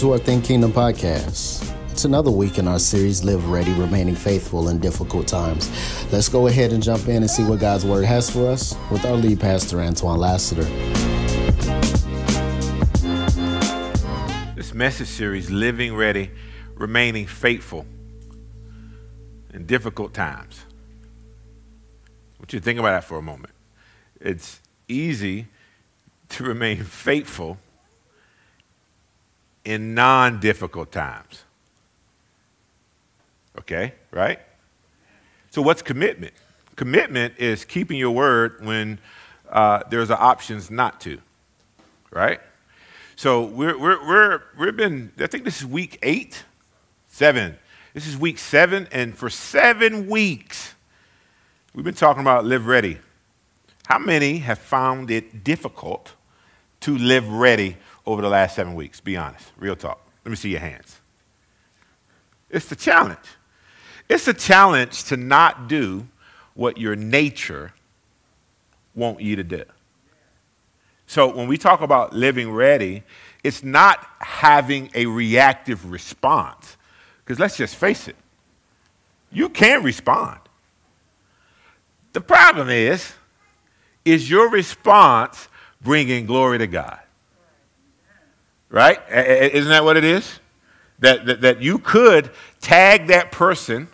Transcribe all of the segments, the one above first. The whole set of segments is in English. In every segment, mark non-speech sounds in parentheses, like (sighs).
to our Think Kingdom podcast. It's another week in our series, Live Ready, Remaining Faithful in Difficult Times. Let's go ahead and jump in and see what God's Word has for us with our lead pastor, Antoine Lassiter. This message series, Living Ready, Remaining Faithful in Difficult Times. Want you think about that for a moment. It's easy to remain (laughs) faithful in non difficult times. Okay, right? So, what's commitment? Commitment is keeping your word when uh, there's options not to, right? So, we're, we're, we're, we've been, I think this is week eight, seven. This is week seven, and for seven weeks, we've been talking about live ready. How many have found it difficult to live ready over the last seven weeks? Be honest, real talk. Let me see your hands. It's the challenge. It's a challenge to not do what your nature want you to do. So when we talk about living ready, it's not having a reactive response. Because let's just face it, you can respond. The problem is, is your response bringing glory to God? Right? Isn't that what it is? That, that, that you could tag that person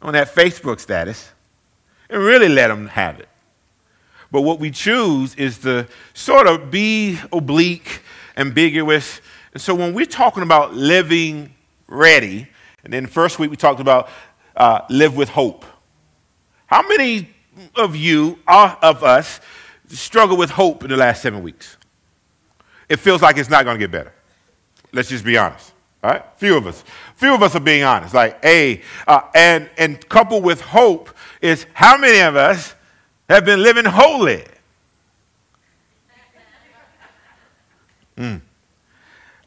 on that Facebook status and really let them have it. But what we choose is to sort of be oblique, ambiguous. And so when we're talking about living ready, and then the first week we talked about uh, live with hope. How many of you, uh, of us, struggle with hope in the last seven weeks? It feels like it's not going to get better. Let's just be honest. All right? Few of us. Few of us are being honest. Like, a uh, and, and coupled with hope is how many of us have been living holy? Mm.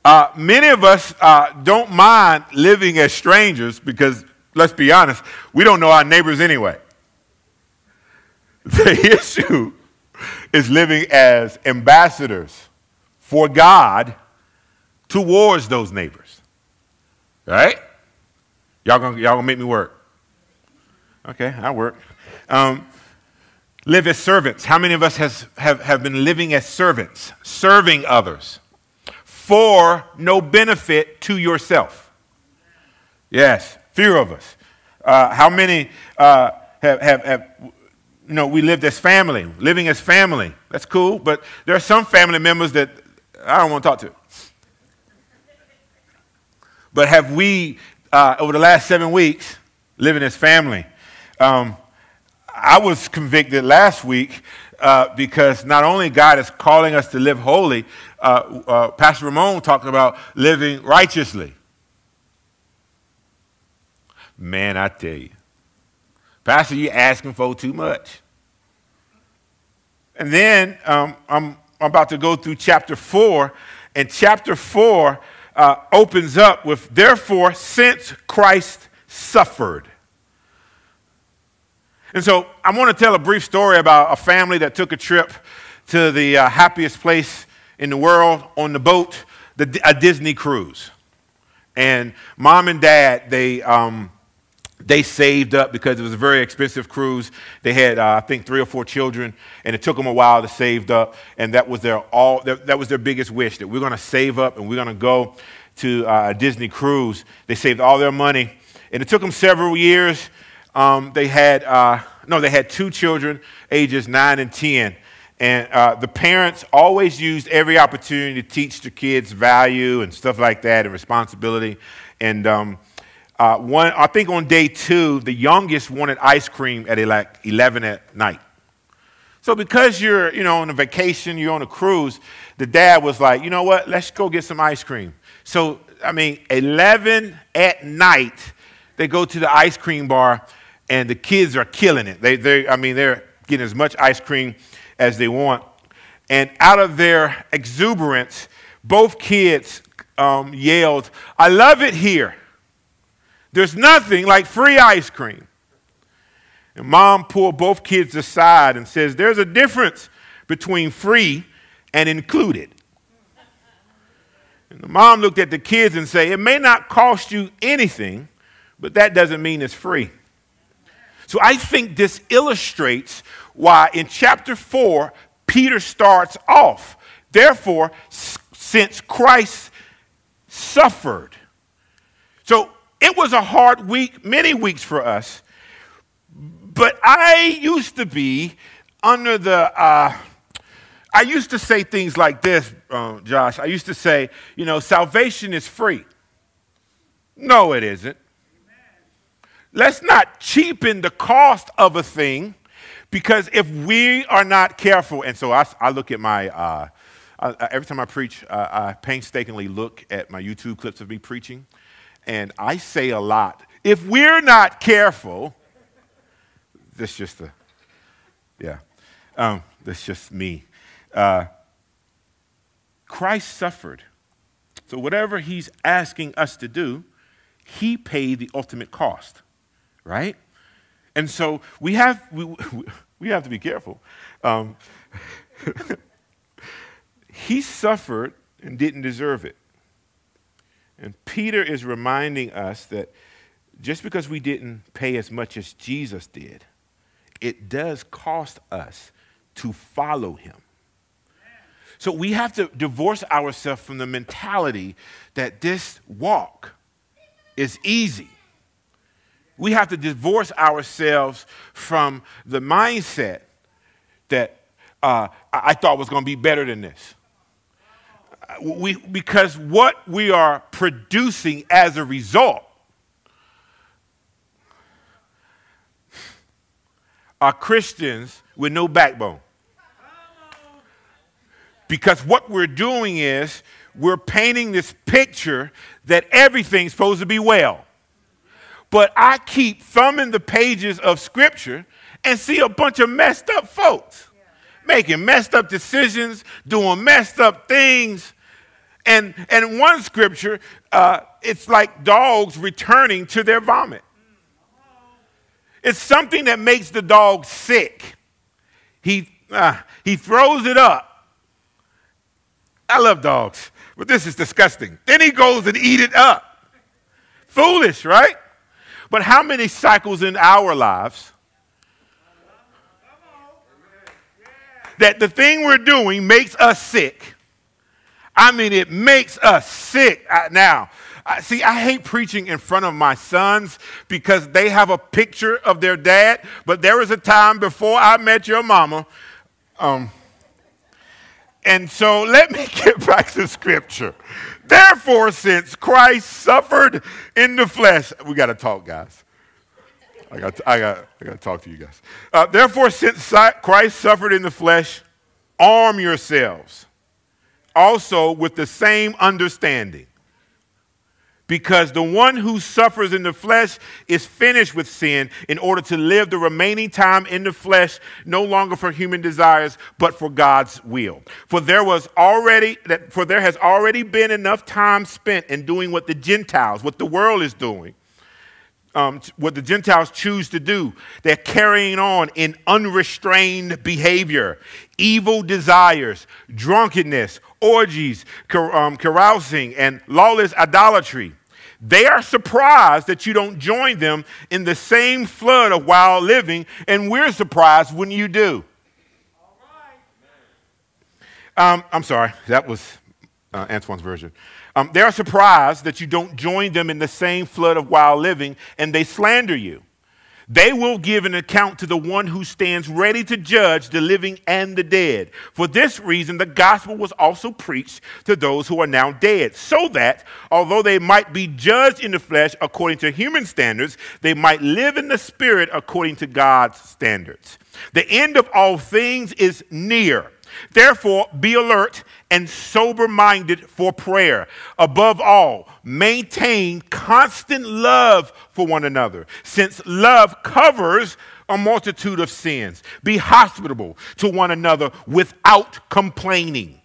Uh, many of us uh, don't mind living as strangers because, let's be honest, we don't know our neighbors anyway. (laughs) The issue is living as ambassadors for God towards those neighbors. Right? Y'all gonna, y'all gonna make me work. Okay, I work. Um, live as servants. How many of us has, have, have been living as servants, serving others for no benefit to yourself? Yes, few of us. Uh, how many uh, have, have, have, you know, we lived as family, living as family. That's cool, but there are some family members that I don't want to talk to. But have we, uh, over the last seven weeks, living as family? Um, I was convicted last week uh, because not only God is calling us to live holy, uh, uh, Pastor Ramon talked about living righteously. Man, I tell you, Pastor, you're asking for too much. And then um, I'm, I'm about to go through chapter four, and chapter four uh, opens up with, therefore, since Christ suffered. And so I want to tell a brief story about a family that took a trip to the uh, happiest place in the world on the boat, the, a Disney cruise. And mom and dad, they, um, they saved up because it was a very expensive cruise. They had, uh, I think, three or four children, and it took them a while to save up. And that was their all. That, that was their biggest wish that we're going to save up and we're going to go to uh, a Disney cruise. They saved all their money, and it took them several years. Um, they had uh, no, they had two children, ages nine and ten. And uh, the parents always used every opportunity to teach the kids value and stuff like that and responsibility. And um, uh, one, I think on day two, the youngest wanted ice cream at like 11 at night. So because you're, you know, on a vacation, you're on a cruise, the dad was like, you know what, let's go get some ice cream. So, I mean, 11 at night, they go to the ice cream bar, and the kids are killing it. They, they, I mean, they're getting as much ice cream as they want. And out of their exuberance, both kids um, yelled, I love it here. There's nothing like free ice cream. And mom pulled both kids aside and says, There's a difference between free and included. And the mom looked at the kids and said, It may not cost you anything, but that doesn't mean it's free. So I think this illustrates why in chapter 4, Peter starts off. Therefore, since Christ suffered. So it was a hard week, many weeks for us. But I used to be under the, uh, I used to say things like this, uh, Josh. I used to say, you know, salvation is free. No, it isn't. Let's not cheapen the cost of a thing because if we are not careful, and so I, I look at my, uh, I, every time I preach, uh, I painstakingly look at my YouTube clips of me preaching, and I say a lot. If we're not careful, this just a, yeah, um, that's just me. Uh, Christ suffered. So whatever he's asking us to do, he paid the ultimate cost right? And so we have, we, we have to be careful. Um, (laughs) he suffered and didn't deserve it. And Peter is reminding us that just because we didn't pay as much as Jesus did, it does cost us to follow him. So we have to divorce ourselves from the mentality that this walk is easy we have to divorce ourselves from the mindset that uh, I thought was going to be better than this. We, because what we are producing as a result are Christians with no backbone. Because what we're doing is we're painting this picture that everything's supposed to be well. But I keep thumbing the pages of Scripture and see a bunch of messed up folks making messed up decisions, doing messed up things. And, and one scripture, uh, it's like dogs returning to their vomit. It's something that makes the dog sick. He, uh, he throws it up. I love dogs, but this is disgusting. Then he goes and eat it up. Foolish, right? But how many cycles in our lives that the thing we're doing makes us sick? I mean, it makes us sick. Now, see, I hate preaching in front of my sons because they have a picture of their dad. But there was a time before I met your mama. Um, and so let me (laughs) get back to scripture. Therefore, since Christ suffered in the flesh, we got to talk, guys. I got, I got, I got to talk to you guys. Uh, Therefore, since Christ suffered in the flesh, arm yourselves also with the same understanding because the one who suffers in the flesh is finished with sin in order to live the remaining time in the flesh no longer for human desires but for God's will. For there was already that for there has already been enough time spent in doing what the Gentiles, what the world is doing. Um, what the Gentiles choose to do. They're carrying on in unrestrained behavior, evil desires, drunkenness, orgies, um, carousing, and lawless idolatry. They are surprised that you don't join them in the same flood of wild living, and we're surprised when you do. Um, I'm sorry, that was uh, Antoine's version. Um, they are surprised that you don't join them in the same flood of wild living, and they slander you. They will give an account to the one who stands ready to judge the living and the dead. For this reason, the gospel was also preached to those who are now dead, so that, although they might be judged in the flesh according to human standards, they might live in the spirit according to God's standards. The end of all things is near. Therefore, be alert and sober minded for prayer. Above all, maintain constant love for one another, since love covers a multitude of sins. Be hospitable to one another without complaining.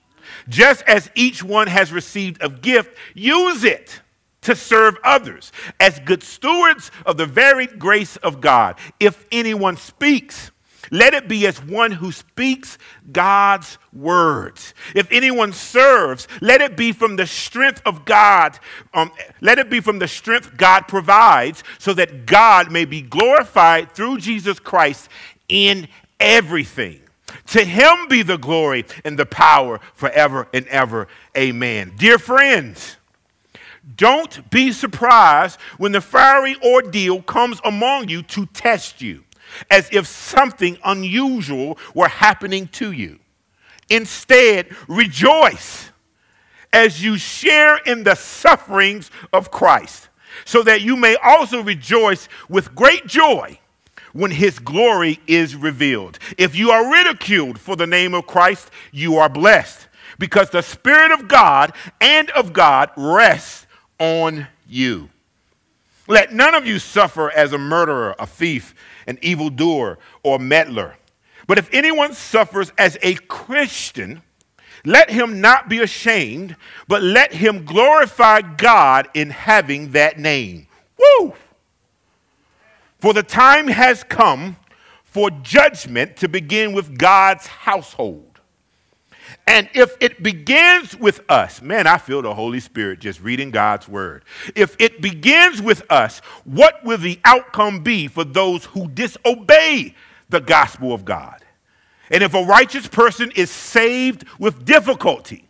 Just as each one has received a gift, use it to serve others as good stewards of the varied grace of God. If anyone speaks, let it be as one who speaks God's words. If anyone serves, let it be from the strength of God. Um, let it be from the strength God provides, so that God may be glorified through Jesus Christ in everything. To him be the glory and the power forever and ever. Amen. Dear friends, don't be surprised when the fiery ordeal comes among you to test you as if something unusual were happening to you. Instead, rejoice as you share in the sufferings of Christ, so that you may also rejoice with great joy when his glory is revealed. If you are ridiculed for the name of Christ, you are blessed, because the Spirit of God and of God rests on you. Let none of you suffer as a murderer, a thief, an evildoer, or meddler. But if anyone suffers as a Christian, let him not be ashamed, but let him glorify God in having that name. Woo! For the time has come for judgment to begin with God's household. And if it begins with us, man, I feel the Holy Spirit just reading God's word. If it begins with us, what will the outcome be for those who disobey the gospel of God? And if a righteous person is saved with difficulty,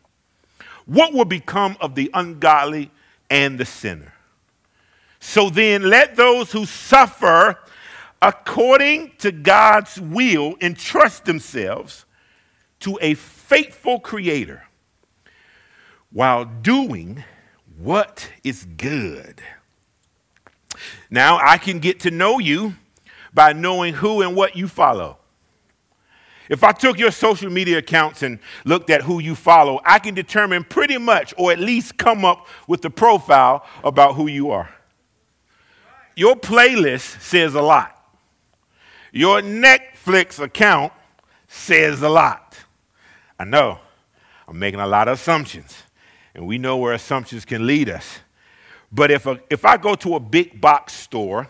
what will become of the ungodly and the sinner? So then, let those who suffer according to God's will entrust themselves to a faithful creator while doing what is good. Now, I can get to know you by knowing who and what you follow. If I took your social media accounts and looked at who you follow, I can determine pretty much, or at least come up with the profile about who you are. Your playlist says a lot. Your Netflix account says a lot. I know I'm making a lot of assumptions, and we know where assumptions can lead us. But if, a, if I go to a big box store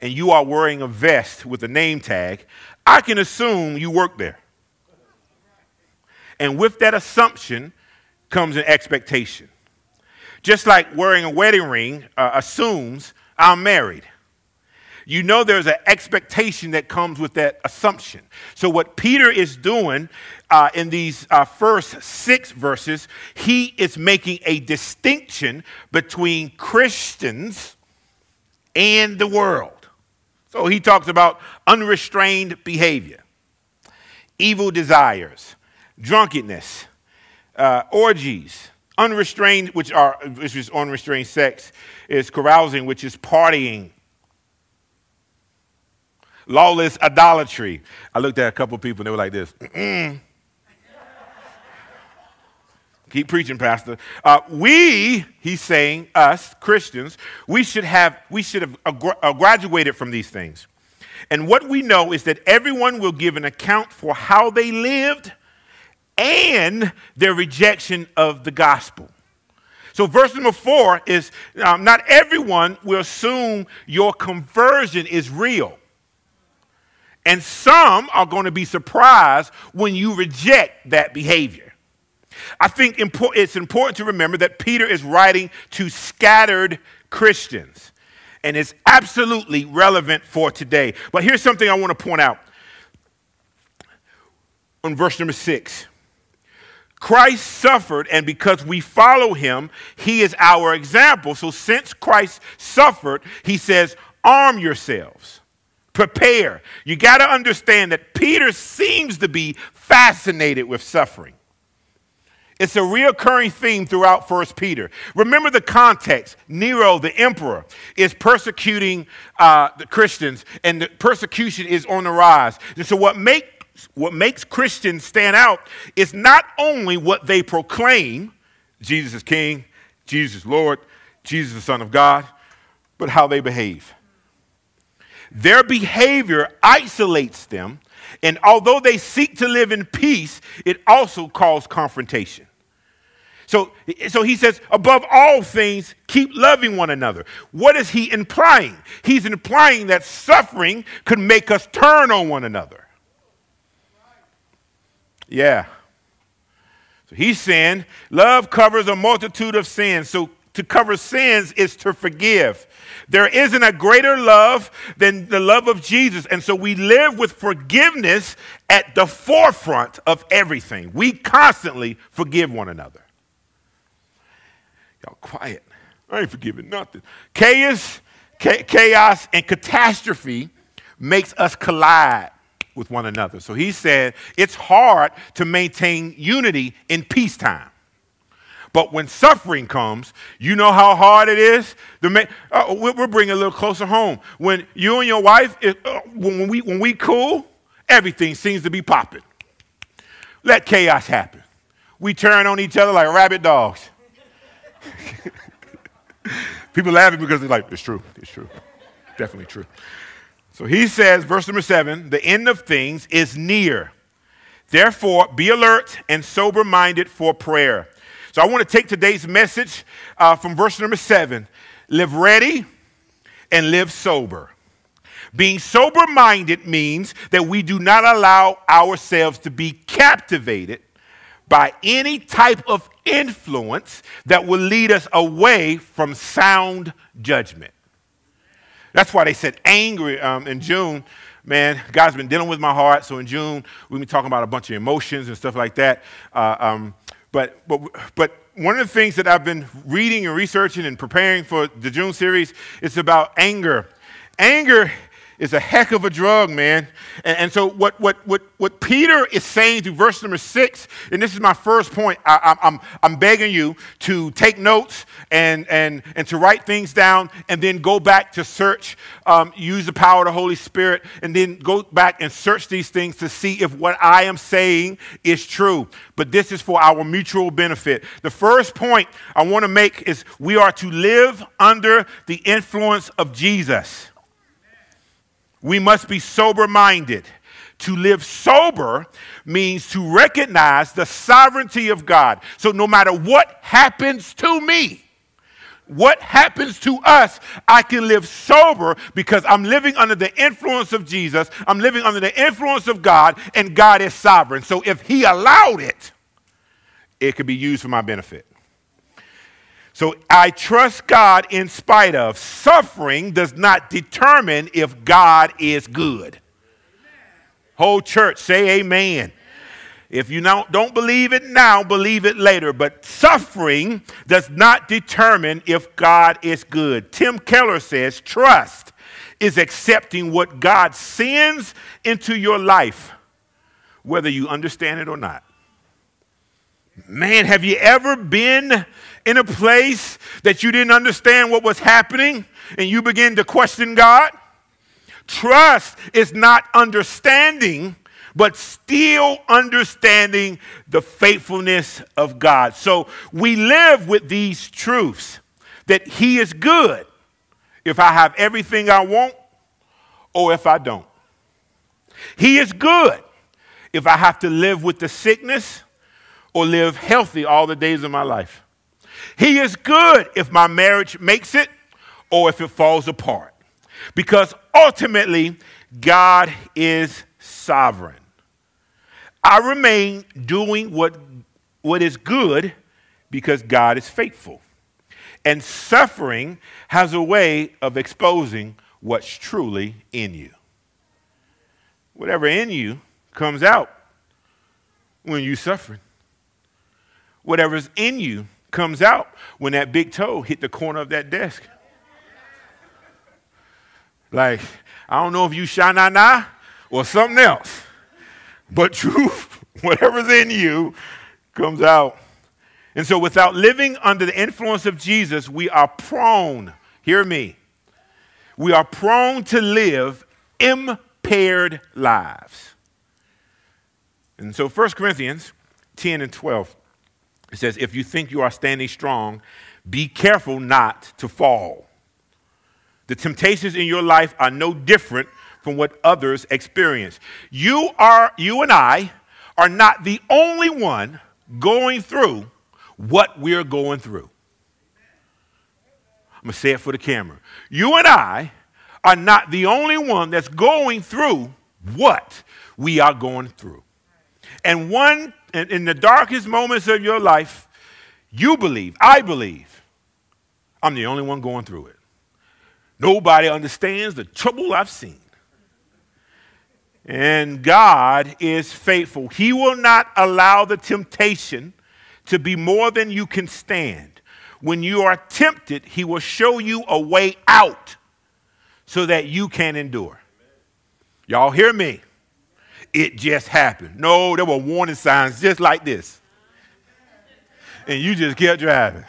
and you are wearing a vest with a name tag, I can assume you work there. And with that assumption comes an expectation. Just like wearing a wedding ring uh, assumes I'm married. You know there's an expectation that comes with that assumption. So, what Peter is doing uh, in these uh, first six verses, he is making a distinction between Christians and the world. So, he talks about unrestrained behavior, evil desires, drunkenness, uh, orgies, unrestrained, which are which is unrestrained sex, is carousing, which is partying, lawless idolatry. I looked at a couple people and they were like this. Mm-mm. Keep preaching, Pastor. Uh, we, he's saying, us Christians, we should have we should have uh, graduated from these things. And what we know is that everyone will give an account for how they lived and their rejection of the gospel. So, verse number four is um, not everyone will assume your conversion is real. And some are going to be surprised when you reject that behavior. I think it's important to remember that Peter is writing to scattered Christians, and it's absolutely relevant for today. But here's something I want to point out on verse number six. Christ suffered, and because we follow him, he is our example. So, since Christ suffered, he says, arm yourselves prepare. You got to understand that Peter seems to be fascinated with suffering. It's a reoccurring theme throughout First Peter. Remember the context. Nero, the emperor, is persecuting uh, the Christians, and the persecution is on the rise. And so, what, make, what makes Christians stand out is not only what they proclaim Jesus is King, Jesus is Lord, Jesus is the Son of God, but how they behave. Their behavior isolates them, and although they seek to live in peace, it also causes confrontation. So, so he says, above all things, keep loving one another. What is he implying? He's implying that suffering could make us turn on one another. Yeah. So he's saying love covers a multitude of sins. So to cover sins is to forgive. There isn't a greater love than the love of Jesus. And so we live with forgiveness at the forefront of everything. We constantly forgive one another. Y'all quiet. I ain't forgiving nothing. Chaos, chaos and catastrophe makes us collide with one another. So he said it's hard to maintain unity in peacetime. But when suffering comes, you know how hard it is. Uh, we're bringing a little closer home. When you and your wife, uh, when, we, when we cool, everything seems to be popping. Let chaos happen. We turn on each other like rabid dogs. (laughs) People laughing because they're like, it's true, it's true. Definitely true. So he says, verse number seven, the end of things is near. Therefore, be alert and sober minded for prayer. So I want to take today's message uh, from verse number seven live ready and live sober. Being sober minded means that we do not allow ourselves to be captivated by any type of influence that will lead us away from sound judgment. That's why they said angry um, in June. Man, God's been dealing with my heart. So in June, we've been talking about a bunch of emotions and stuff like that. Uh, um, but, but, but one of the things that I've been reading and researching and preparing for the June series is about anger. Anger is a heck of a drug, man. And, and, so, what, what, what, what Peter is saying through verse number six, and this is my first point, I, I'm, I'm begging you to take notes and, and, and to write things down and then go back to search, um, use the power of the Holy Spirit, and then go back and search these things to see if what I am saying is true. But this is for our mutual benefit. The first point I want to make is we are to live under the influence of Jesus we must be sober minded. To live sober means to recognize the sovereignty of God. So, no matter what happens to me, what happens to us, I can live sober because I'm living under the influence of Jesus. I'm living under the influence of God, and God is sovereign. So, if He allowed it, it could be used for my benefit. So I trust God in spite of. Suffering does not determine if God is good. Whole church, say amen. If you don't, believe it now, believe it later. But suffering does not determine if God is good. Tim Keller says trust is accepting what God sends into your life, whether you understand it or not. Man, have you ever been in a place that you didn't understand what was happening and you begin to question God? Trust is not understanding, but still understanding the faithfulness of God. So we live with these truths that He is good if I have everything I want or if I don't. He is good if I have to live with the sickness or live healthy all the days of my life. He is good if my marriage makes it or if it falls apart. Because ultimately, God is sovereign. I remain doing what, what is good because God is faithful. And suffering has a way of exposing what's truly in you. Whatever in you comes out when you're suffering whatever's in you comes out when that big toe hit the corner of that desk. Like, I don't know if you sha na na or something else, but (laughs) truth, whatever's in you, comes out. And so, without living under the influence of Jesus, we are prone, hear me, we are prone to live impaired lives. And so, 1 Corinthians 10 and 12 it says, If you think you are standing strong, be careful not to fall. The temptations in your life are no different from what others experience. You are you and I are not the only one going through what we're going through. I'm going to say it for the camera. You and I are not the only one that's going through what we are going through. And one, in the darkest moments of your life, you believe, I believe, I'm the only one going through it. Nobody understands the trouble I've seen. And God is faithful. He will not allow the temptation to be more than you can stand. When you are tempted, He will show you a way out so that you can endure. Y'all hear me? It just happened. No, there were warning signs just like this. And you just kept driving.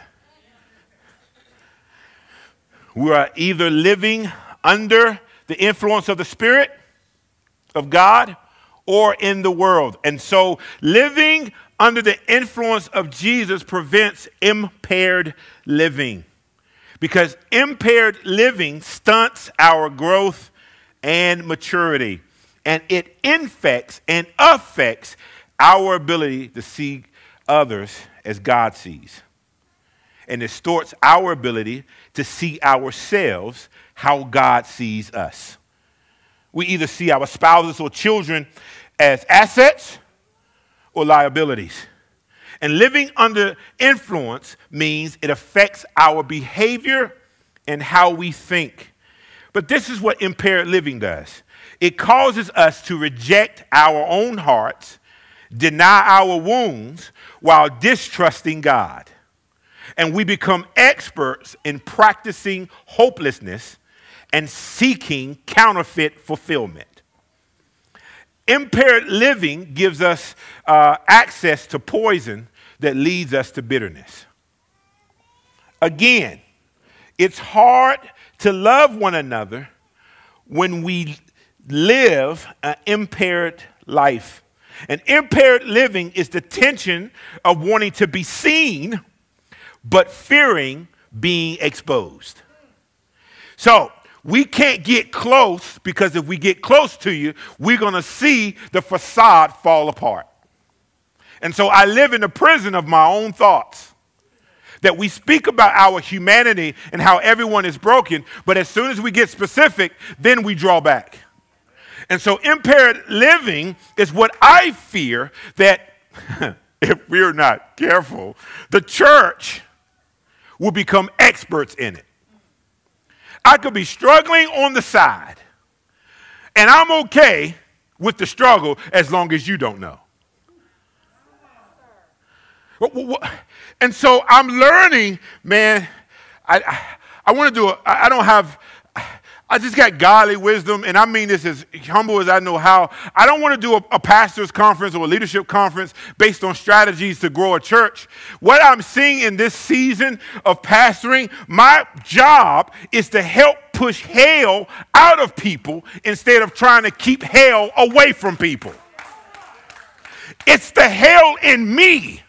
We are either living under the influence of the Spirit of God or in the world. And so living under the influence of Jesus prevents impaired living because impaired living stunts our growth and maturity, and it infects and affects our ability to see others as God sees, and distorts our ability to see ourselves how God sees us. We either see our spouses or children as assets or liabilities. And living under influence means it affects our behavior and how we think. But this is what impaired living does it causes us to reject our own hearts, deny our wounds, while distrusting God. And we become experts in practicing hopelessness and seeking counterfeit fulfillment. Impaired living gives us uh, access to poison that leads us to bitterness. Again, it's hard to love one another when we live an impaired life. And impaired living is the tension of wanting to be seen, but fearing being exposed. So, we can't get close because if we get close to you, we're going to see the facade fall apart. And so I live in the prison of my own thoughts. That we speak about our humanity and how everyone is broken, but as soon as we get specific, then we draw back. And so impaired living is what I fear that (laughs) if we're not careful, the church will become experts in it. I could be struggling on the side, and I'm okay with the struggle as long as you don't know. And so I'm learning, man. I, I, I want to do. I don't have, I just got godly wisdom, and I mean this as humble as I know how. I don't want to do a, a, pastor's conference or a leadership conference based on strategies to grow a church. What I'm seeing in this season of pastoring, my job is to help push hell out of people instead of trying to keep hell away from people. It's the hell in me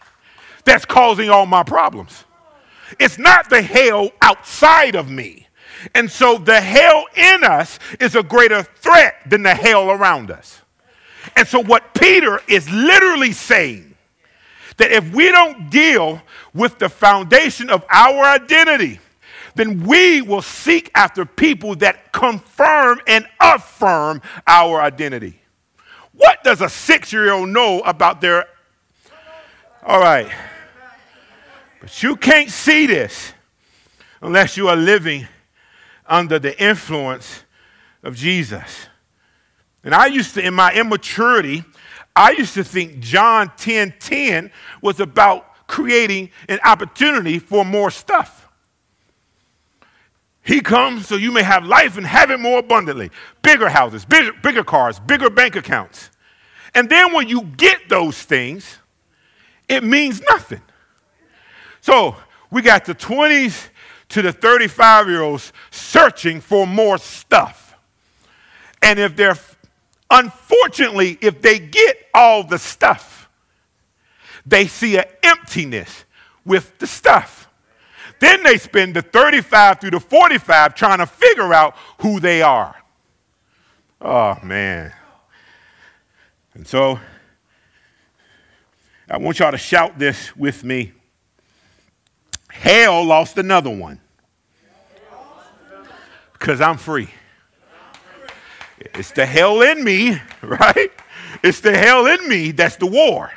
that's causing all my problems. It's not the hell outside of me. And so the hell in us is a greater threat than the hell around us. And so what Peter is literally saying that if we don't deal with the foundation of our identity, then we will seek after people that confirm and affirm our identity. What does a six year old know about their. All right. But you can't see this unless you are living under the influence of Jesus. And I used to, in my immaturity, I used to think John 10 10 was about creating an opportunity for more stuff. He comes so you may have life and have it more abundantly. Bigger houses, bigger, bigger cars, bigger bank accounts. And then when you get those things, it means nothing. So we got the 20s to the 35 year olds searching for more stuff. And if they're, unfortunately, if they get all the stuff, they see an emptiness with the stuff. Then they spend the 35 through the 45 trying to figure out who they are. Oh, man. And so I want y'all to shout this with me. Hell lost another one. Because I'm free. It's the hell in me, (laughs) right? It's the hell in me that's the war.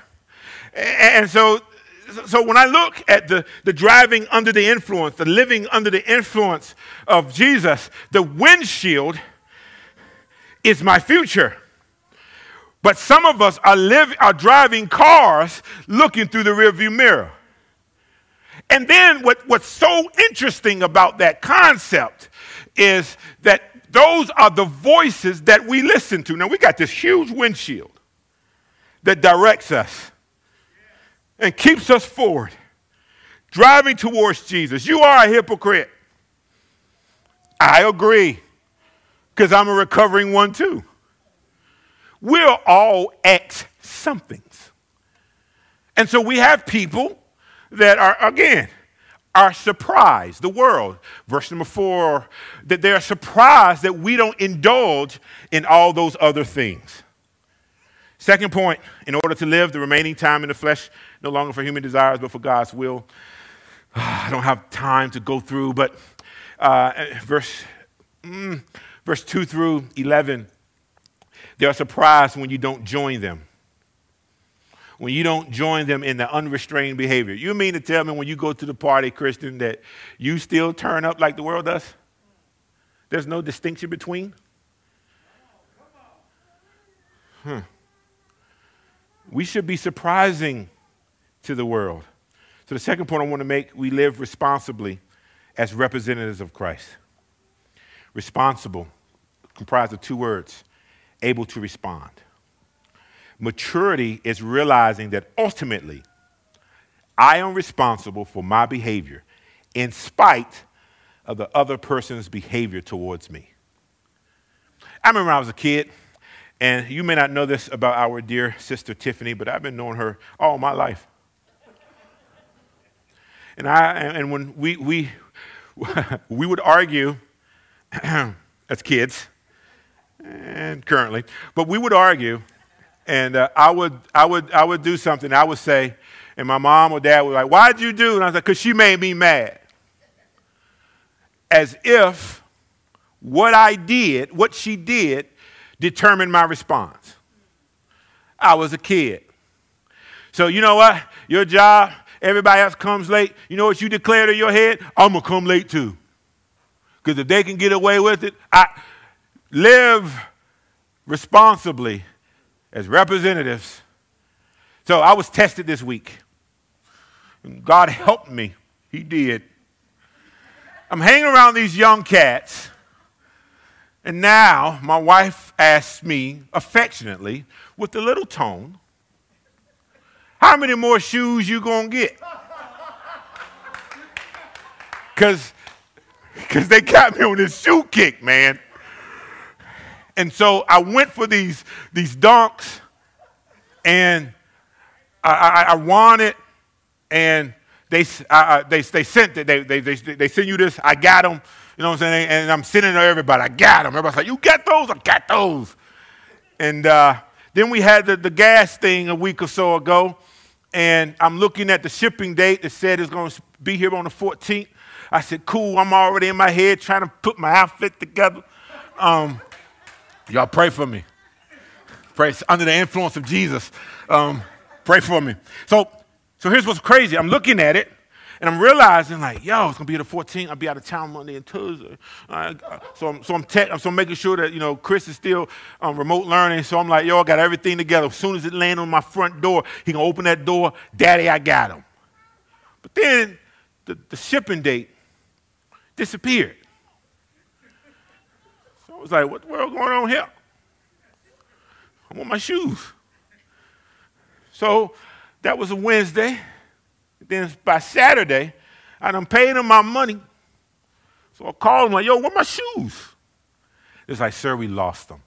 And so, so when I look at the, the driving under the influence, the living under the influence of Jesus, the windshield is my future. But some of us are, live, are driving cars looking through the rearview mirror. And then what, what's so interesting about that concept is that those are the voices that we listen to. Now, we got this huge windshield that directs us and keeps us forward, driving towards Jesus. You are a hypocrite. I agree, because I'm a recovering one too. We're all ex somethings. And so we have people that are, again, are surprised, the world, verse number four, that they are surprised that we don't indulge in all those other things. Second point, in order to live the remaining time in the flesh, no longer for human desires, but for God's will. (sighs) I don't have time to go through, but uh, verse, mm, verse 2 through 11, they are surprised when you don't join them when you don't join them in the unrestrained behavior. You mean to tell me when you go to the party, Christian, that you still turn up like the world does? There's no distinction between? Hmm. We should be surprising to the world. So, the second point I want to make we live responsibly as representatives of Christ. Responsible, comprised of two words able to respond. Maturity is realizing that ultimately I am responsible for my behavior in spite of the other person's behavior towards me. I remember I was a kid, and you may not know this about our dear sister Tiffany, but I've been knowing her all my life. And, I, and when we, we, (laughs) we would argue (clears throat) as kids, and currently, but we would argue and uh, I, would, I, would, I would do something. I would say, and my mom or dad would be like, Why'd you do? And I was like, Because she made me mad. As if what I did, what she did, determined my response. I was a kid. So, you know what? Your job, everybody else comes late. You know what you declared in your head? I'm going to come late too. Because if they can get away with it, I live responsibly as representatives. So I was tested this week. God helped me. He did. I'm hanging around these young cats, and now my wife asks me affectionately, with a little tone, how many more shoes you gonna get? (laughs) Cause, Cause they got me on this shoe kick, man. And so I went for these, these dunks, and I, I, I wanted, and they, they, they sent it. They, they, they, they send you this. I got them. You know what I'm saying? And I'm sending it to everybody. I got them. Everybody's like, you got those? I got those. And uh, then we had the, the gas thing a week or so ago. And I'm looking at the shipping date that said it's going to be here on the 14th. I said, cool. I'm already in my head trying to put my outfit together. Um, Y'all pray for me. Pray under the influence of Jesus. Um, pray for me. So, so here's what's crazy. I'm looking at it, and I'm realizing, like, yo, it's gonna be the 14th. I'll be out of town Monday and Tuesday. Uh, so, I'm, so I'm, te- so I'm making sure that you know Chris is still um, remote learning. So I'm like, yo, I got everything together. As soon as it lands on my front door, he gonna open that door. Daddy, I got him. But then the, the shipping date disappeared. I was like, what the world going on here? I want my shoes. So that was a Wednesday. Then by Saturday, I done paid him my money. So I called him like, yo, where my shoes? It's like, sir, we lost them.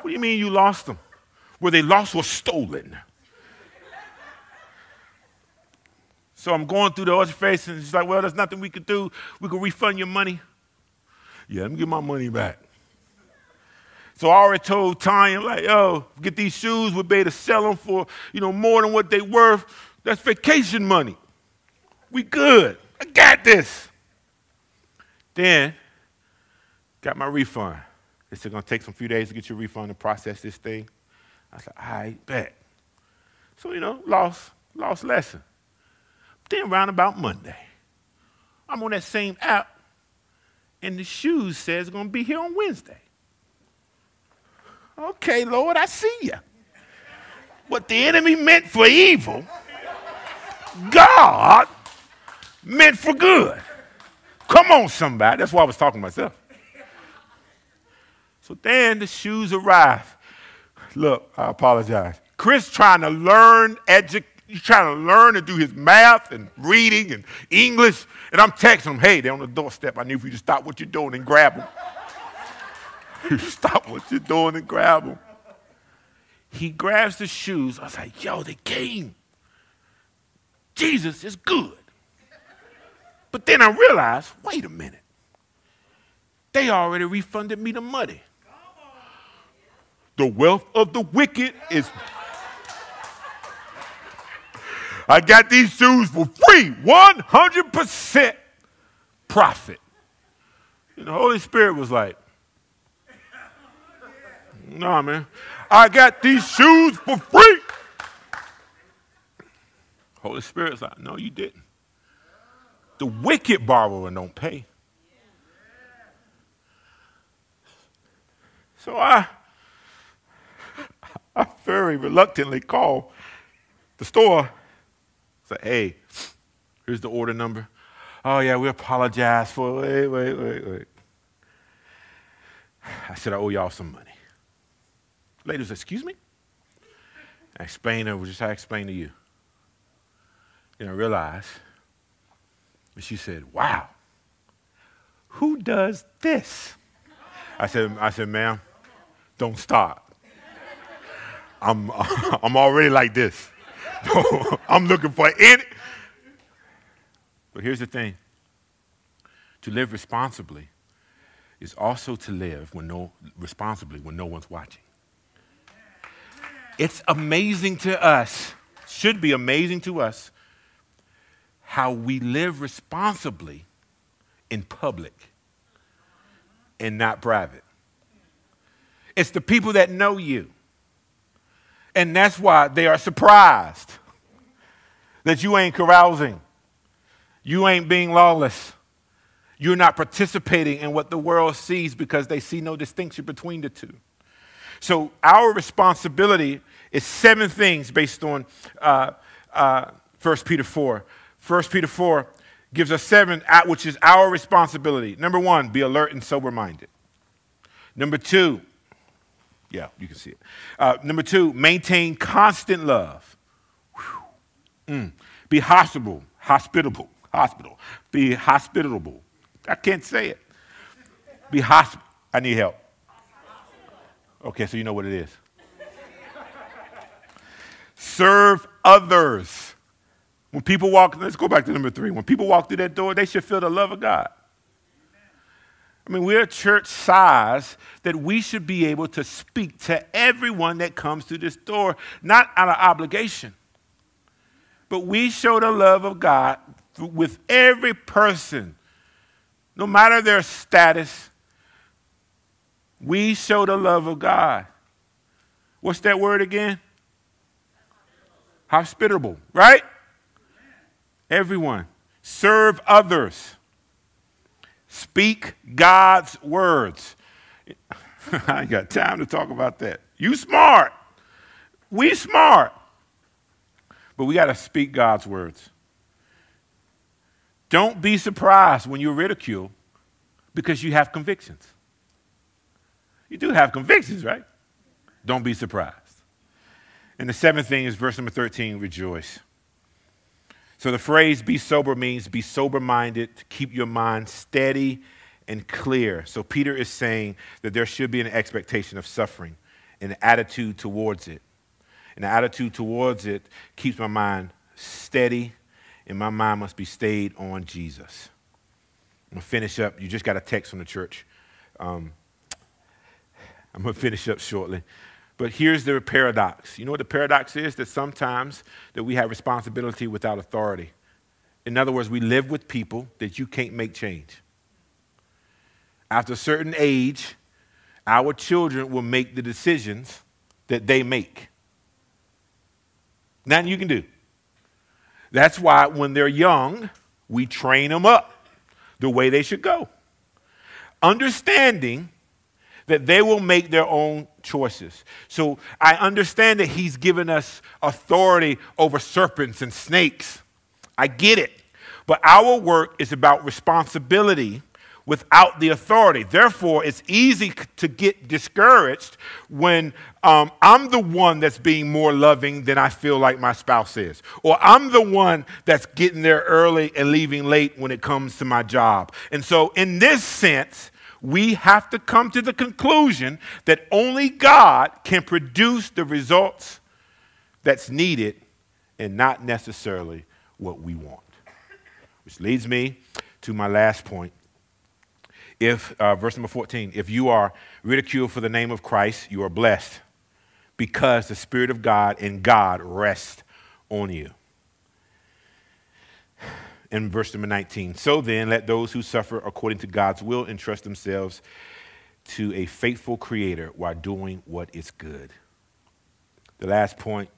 What do you mean you lost them? Were they lost or stolen? So I'm going through the other face, and he's like, well, there's nothing we could do. We can refund your money. Yeah, let me get my money back. So I already told Tanya, like, yo, get these shoes, we'll be to sell them for, you know, more than what they worth. That's vacation money. We good. I got this. Then got my refund. It's to take some few days to get your refund and process this thing. I said, right, bet. So, you know, lost, lost lesson. Then around about Monday, I'm on that same app, and the shoes says it's going to be here on Wednesday. Okay, Lord, I see you. What the enemy meant for evil, God meant for good. Come on, somebody. That's why I was talking to myself. So then the shoes arrive. Look, I apologize. Chris trying to learn education. He's trying to learn to do his math and reading and English. And I'm texting him, hey, they're on the doorstep. I need for you to stop what you're doing and grab them. (laughs) stop what you're doing and grab them. He grabs the shoes. I was like, yo, they came. Jesus is good. But then I realized, wait a minute. They already refunded me the money. The wealth of the wicked is. I got these shoes for free, 100% profit. And the Holy Spirit was like, nah, man, I got these shoes for free. Holy Spirit's like, no, you didn't. The wicked borrower don't pay. So I I very reluctantly called the store. Say, hey, here's the order number. Oh, yeah, we apologize for Wait, wait, wait, wait. I said, I owe y'all some money. Said, excuse me? I explained it, just how I explained to you. Then I realized, and she said, wow, who does this? I said, I said, ma'am, don't start. I'm, (laughs) I'm already like this. (laughs) Oh, I'm looking for it. But here's the thing to live responsibly is also to live when no, responsibly when no one's watching. It's amazing to us, should be amazing to us, how we live responsibly in public and not private. It's the people that know you and that's why they are surprised that you ain't carousing, you ain't being lawless. You're not participating in what the world sees because they see no distinction between the two. So, our responsibility is seven things based on uh, uh, 1 Peter 4. 1 Peter 4 gives us seven, which is our responsibility. Number one, be alert and sober minded. Number two, yeah, you can see it. Uh, number two, maintain constant love. Mm. Be hospitable, hospitable, hospital. Be hospitable. I can't say it. Be hospitable. I need help. Okay, so you know what it is. Serve others. When people walk, let's go back to number three. When people walk through that door, they should feel the love of God. I mean, we're a church size that we should be able to speak to everyone that comes through this door, not out of obligation, but we show the love of God with every person, no matter their status. We show the love of God. What's that word again? Hospitable, right? Everyone. Serve others. Speak God's words. (laughs) I ain't got time to talk about that. You smart. We smart. But we got to speak God's words. Don't be surprised when you're ridiculed because you have convictions. You do have convictions, right? Don't be surprised. And the seventh thing is verse number 13 rejoice. So the phrase be sober means be sober minded, keep your mind steady and clear. So Peter is saying that there should be an expectation of suffering, an attitude towards it. An attitude towards it keeps my mind steady, and my mind must be stayed on Jesus. I'm to finish up. You just got a text from the church. Um, I'm to finish up shortly. But here's the paradox. You know what the paradox is? That sometimes that we have responsibility without authority. In other words, we live with people that you can't make change. After a certain age, our children will make the decisions that they make. Nothing you can do. That's why when they're young, we train them up the way they should go. Understanding that they will make their own choices. So I understand that He's given us authority over serpents and snakes. I get it. But our work is about responsibility without the authority. Therefore, it's easy to get discouraged when um, I'm the one that's being more loving than I feel like my spouse is. Or I'm the one that's getting there early and leaving late when it comes to my job. And so, in this sense, we have to come to the conclusion that only God can produce the results that's needed and not necessarily what we want. Which leads me to my last point if, uh, verse number 14, if you are ridiculed for the name of Christ, you are blessed because the Spirit of God and God rest on you. In verse number 19, so then let those who suffer according to God's will entrust themselves to a faithful Creator while doing what is good. The last point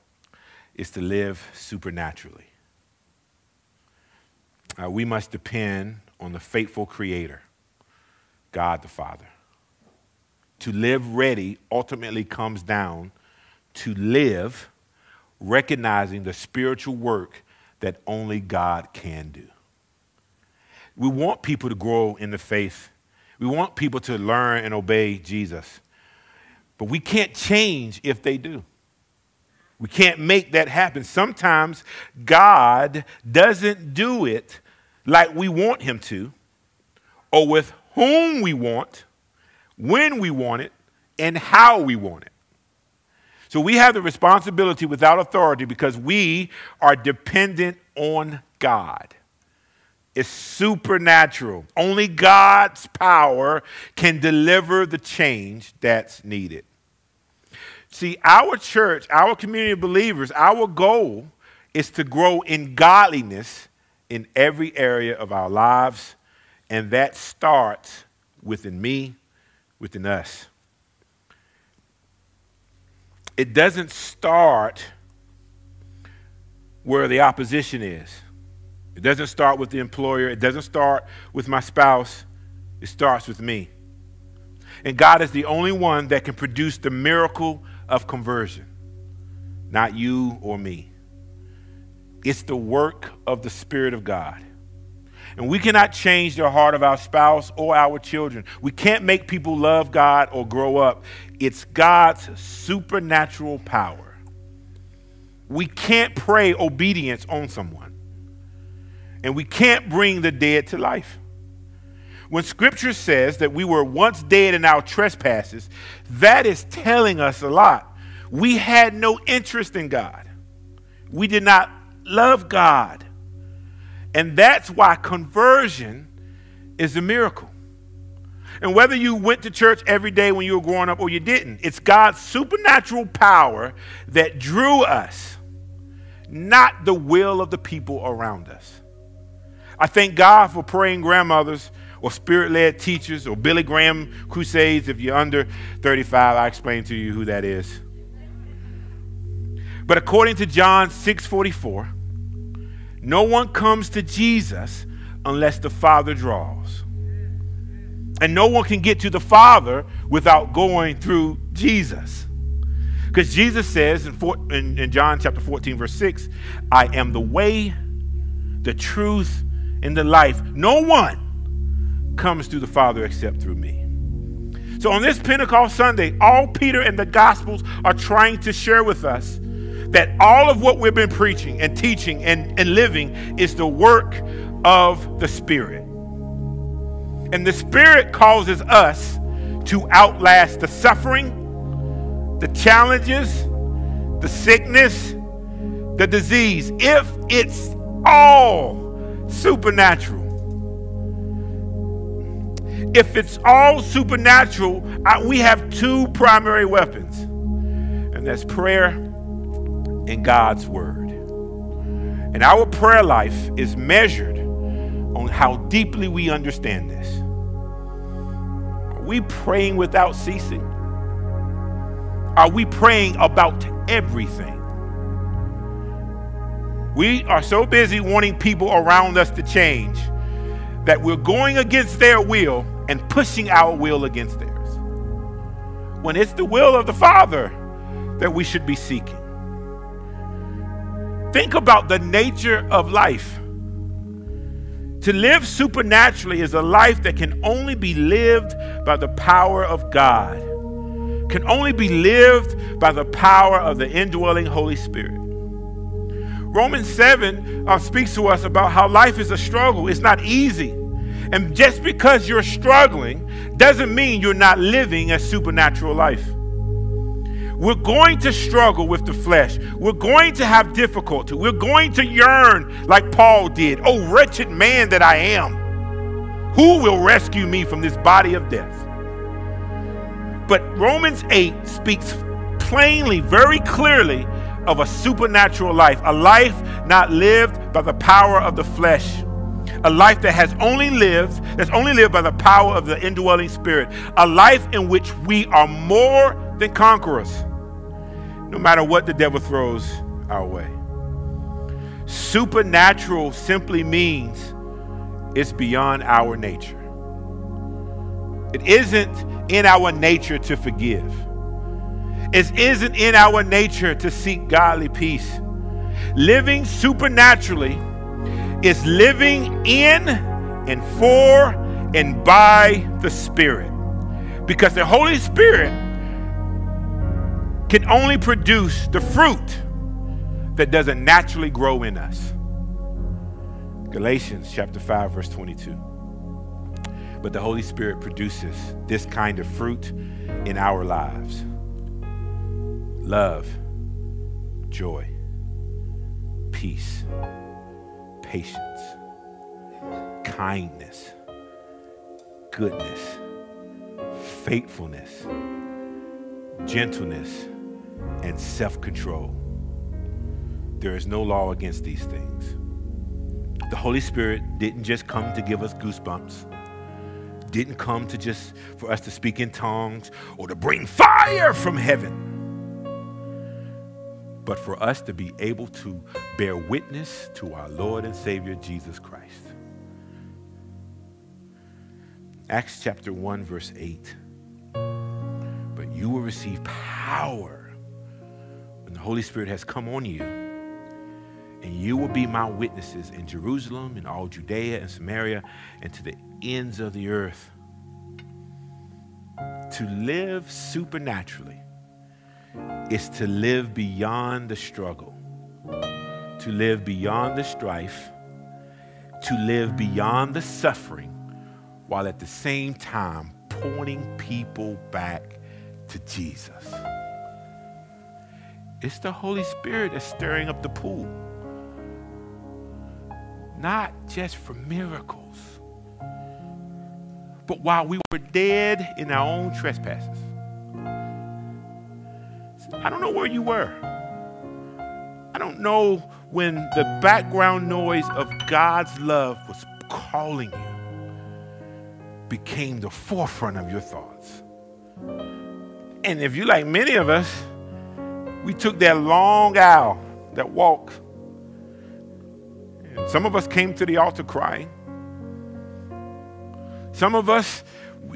is to live supernaturally. Uh, we must depend on the faithful Creator God the Father. To live ready ultimately comes down to live recognizing the spiritual work that only God can do. We want people to grow in the faith. We want people to learn and obey Jesus. But we can't change if they do. We can't make that happen. Sometimes God doesn't do it like we want Him to or with whom we want, when we want it, and how we want it. So we have the responsibility without authority because we are dependent on God. It's supernatural. Only God's power can deliver the change that's needed. See, our church, our community of believers, our goal is to grow in godliness in every area of our lives and that starts within me, within us. It doesn't start where the opposition is. It doesn't start with the employer. It doesn't start with my spouse. It starts with me. And God is the only one that can produce the miracle of conversion, not you or me. It's the work of the Spirit of God. And we cannot change the heart of our spouse or our children. We can't make people love God or grow up. It's God's supernatural power. We can't pray obedience on someone. And we can't bring the dead to life. When scripture says that we were once dead in our trespasses, that is telling us a lot. We had no interest in God. We did not love God. And that's why conversion is a miracle. And whether you went to church every day when you were growing up or you didn't, it's God's supernatural power that drew us, not the will of the people around us. I thank God for praying grandmothers or spirit led teachers or Billy Graham crusades. If you're under 35, I explain to you who that is. But according to John 6 44, no one comes to Jesus unless the Father draws. And no one can get to the Father without going through Jesus. Because Jesus says in, four, in, in, John chapter 14, verse 6, I am the way, the truth, and the life. No one comes to the Father except through me. So on this Pentecost Sunday, all Peter and the Gospels are trying to share with us that all of what we've been preaching and teaching and, and living is the work of the Spirit. And the Spirit causes us to outlast the suffering, the challenges, the sickness, the disease, if it's all supernatural. If it's all supernatural, we have two primary weapons, and that's prayer in God's Word. And our prayer life is measured on how deeply we understand this. Are we praying without ceasing? Are we praying about everything? We are so busy wanting people around us to change that we're going against their will and pushing our will against theirs. When it's the will of the Father that we should be seeking. Think about the nature of life. To live supernaturally is a life that can only be lived by the power of God, can only be lived by the power of the indwelling Holy Spirit. Romans 7 uh, speaks to us about how life is a struggle, it's not easy. And just because you're struggling doesn't mean you're not living a supernatural life. We're going to struggle with the flesh. We're going to have difficulty. We're going to yearn like Paul did. Oh, wretched man that I am. Who will rescue me from this body of death? But Romans 8 speaks plainly, very clearly, of a supernatural life, a life not lived by the power of the flesh, a life that has only lived, that's only lived by the power of the indwelling spirit, a life in which we are more than conquerors no matter what the devil throws our way. Supernatural simply means it's beyond our nature. It isn't in our nature to forgive. It isn't in our nature to seek godly peace. Living supernaturally is living in and for and by the Spirit. Because the Holy Spirit can only produce the fruit that doesn't naturally grow in us. Galatians chapter 5 verse 22. But the Holy Spirit produces this kind of fruit in our lives. Love, joy, peace, patience, kindness, goodness, faithfulness, gentleness, and self control. There is no law against these things. The Holy Spirit didn't just come to give us goosebumps, didn't come to just for us to speak in tongues or to bring fire from heaven, but for us to be able to bear witness to our Lord and Savior Jesus Christ. Acts chapter 1, verse 8. But you will receive power the Holy Spirit has come on you, and you will be my witnesses in Jerusalem, in all Judea and Samaria, and to the ends of the earth. To live supernaturally is to live beyond the struggle, to live beyond the strife, to live beyond the suffering, while at the same time pointing people back to Jesus. It's the Holy Spirit that's stirring up the pool. Not just for miracles, but while we were dead in our own trespasses. I don't know where you were. I don't know when the background noise of God's love was calling you, became the forefront of your thoughts. And if you like many of us, we took that long aisle, that walk. And some of us came to the altar crying. Some of us,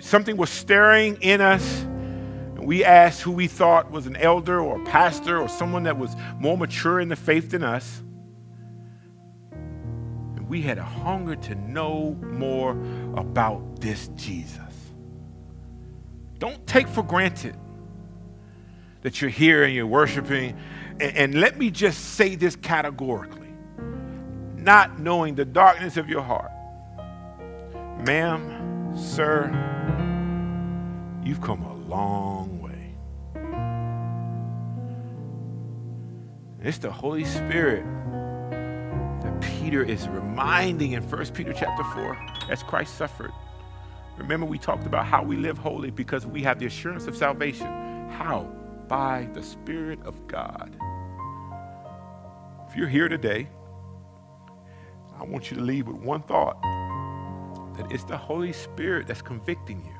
something was stirring in us. And we asked who we thought was an elder or a pastor or someone that was more mature in the faith than us. And we had a hunger to know more about this Jesus. Don't take for granted that you're here and you're worshiping. And, and let me just say this categorically not knowing the darkness of your heart. Ma'am, sir, you've come a long way. It's the Holy Spirit that Peter is reminding in 1 Peter chapter 4 as Christ suffered. Remember, we talked about how we live holy because we have the assurance of salvation. How? By the Spirit of God. If you're here today, I want you to leave with one thought that it's the Holy Spirit that's convicting you.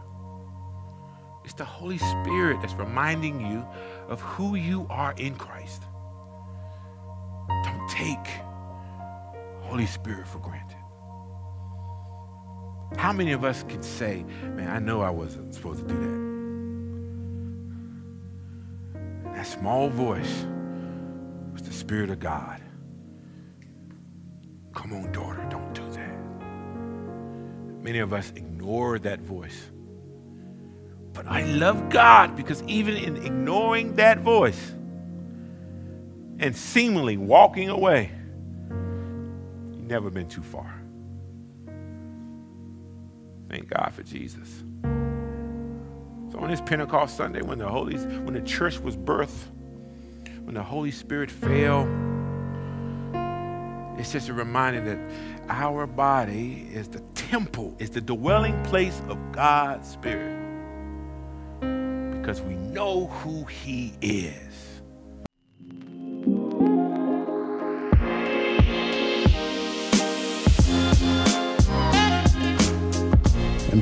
It's the Holy Spirit that's reminding you of who you are in Christ. Don't take Holy Spirit for granted. How many of us could say, man, I know I wasn't supposed to do that? That small voice was the Spirit of God. Come on, daughter, don't do that. Many of us ignore that voice. But I love God because even in ignoring that voice and seemingly walking away, you've never been too far. Thank God for Jesus. On this Pentecost Sunday, when the Holy, when the church was birthed, when the Holy Spirit fell, it's just a reminder that our body is the temple, is the dwelling place of God's Spirit. Because we know who He is.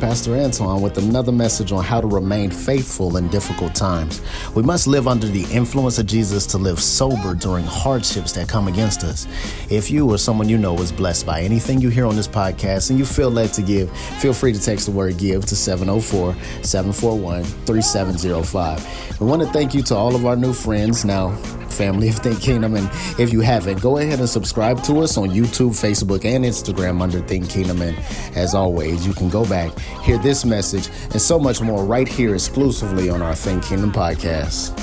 Pastor Antoine with another message on how to remain faithful in difficult times. We must live under the influence of Jesus to live sober during hardships that come against us. If you or someone you know is blessed by anything you hear on this podcast and you feel led to give, feel free to text the word give to 704 741 3705. We want to thank you to all of our new friends. Now, family of Think Kingdom. And if you haven't, go ahead and subscribe to us on YouTube, Facebook, and Instagram under Think Kingdom. And as always, you can go back, hear this message, and so much more right here exclusively on our Think Kingdom podcast.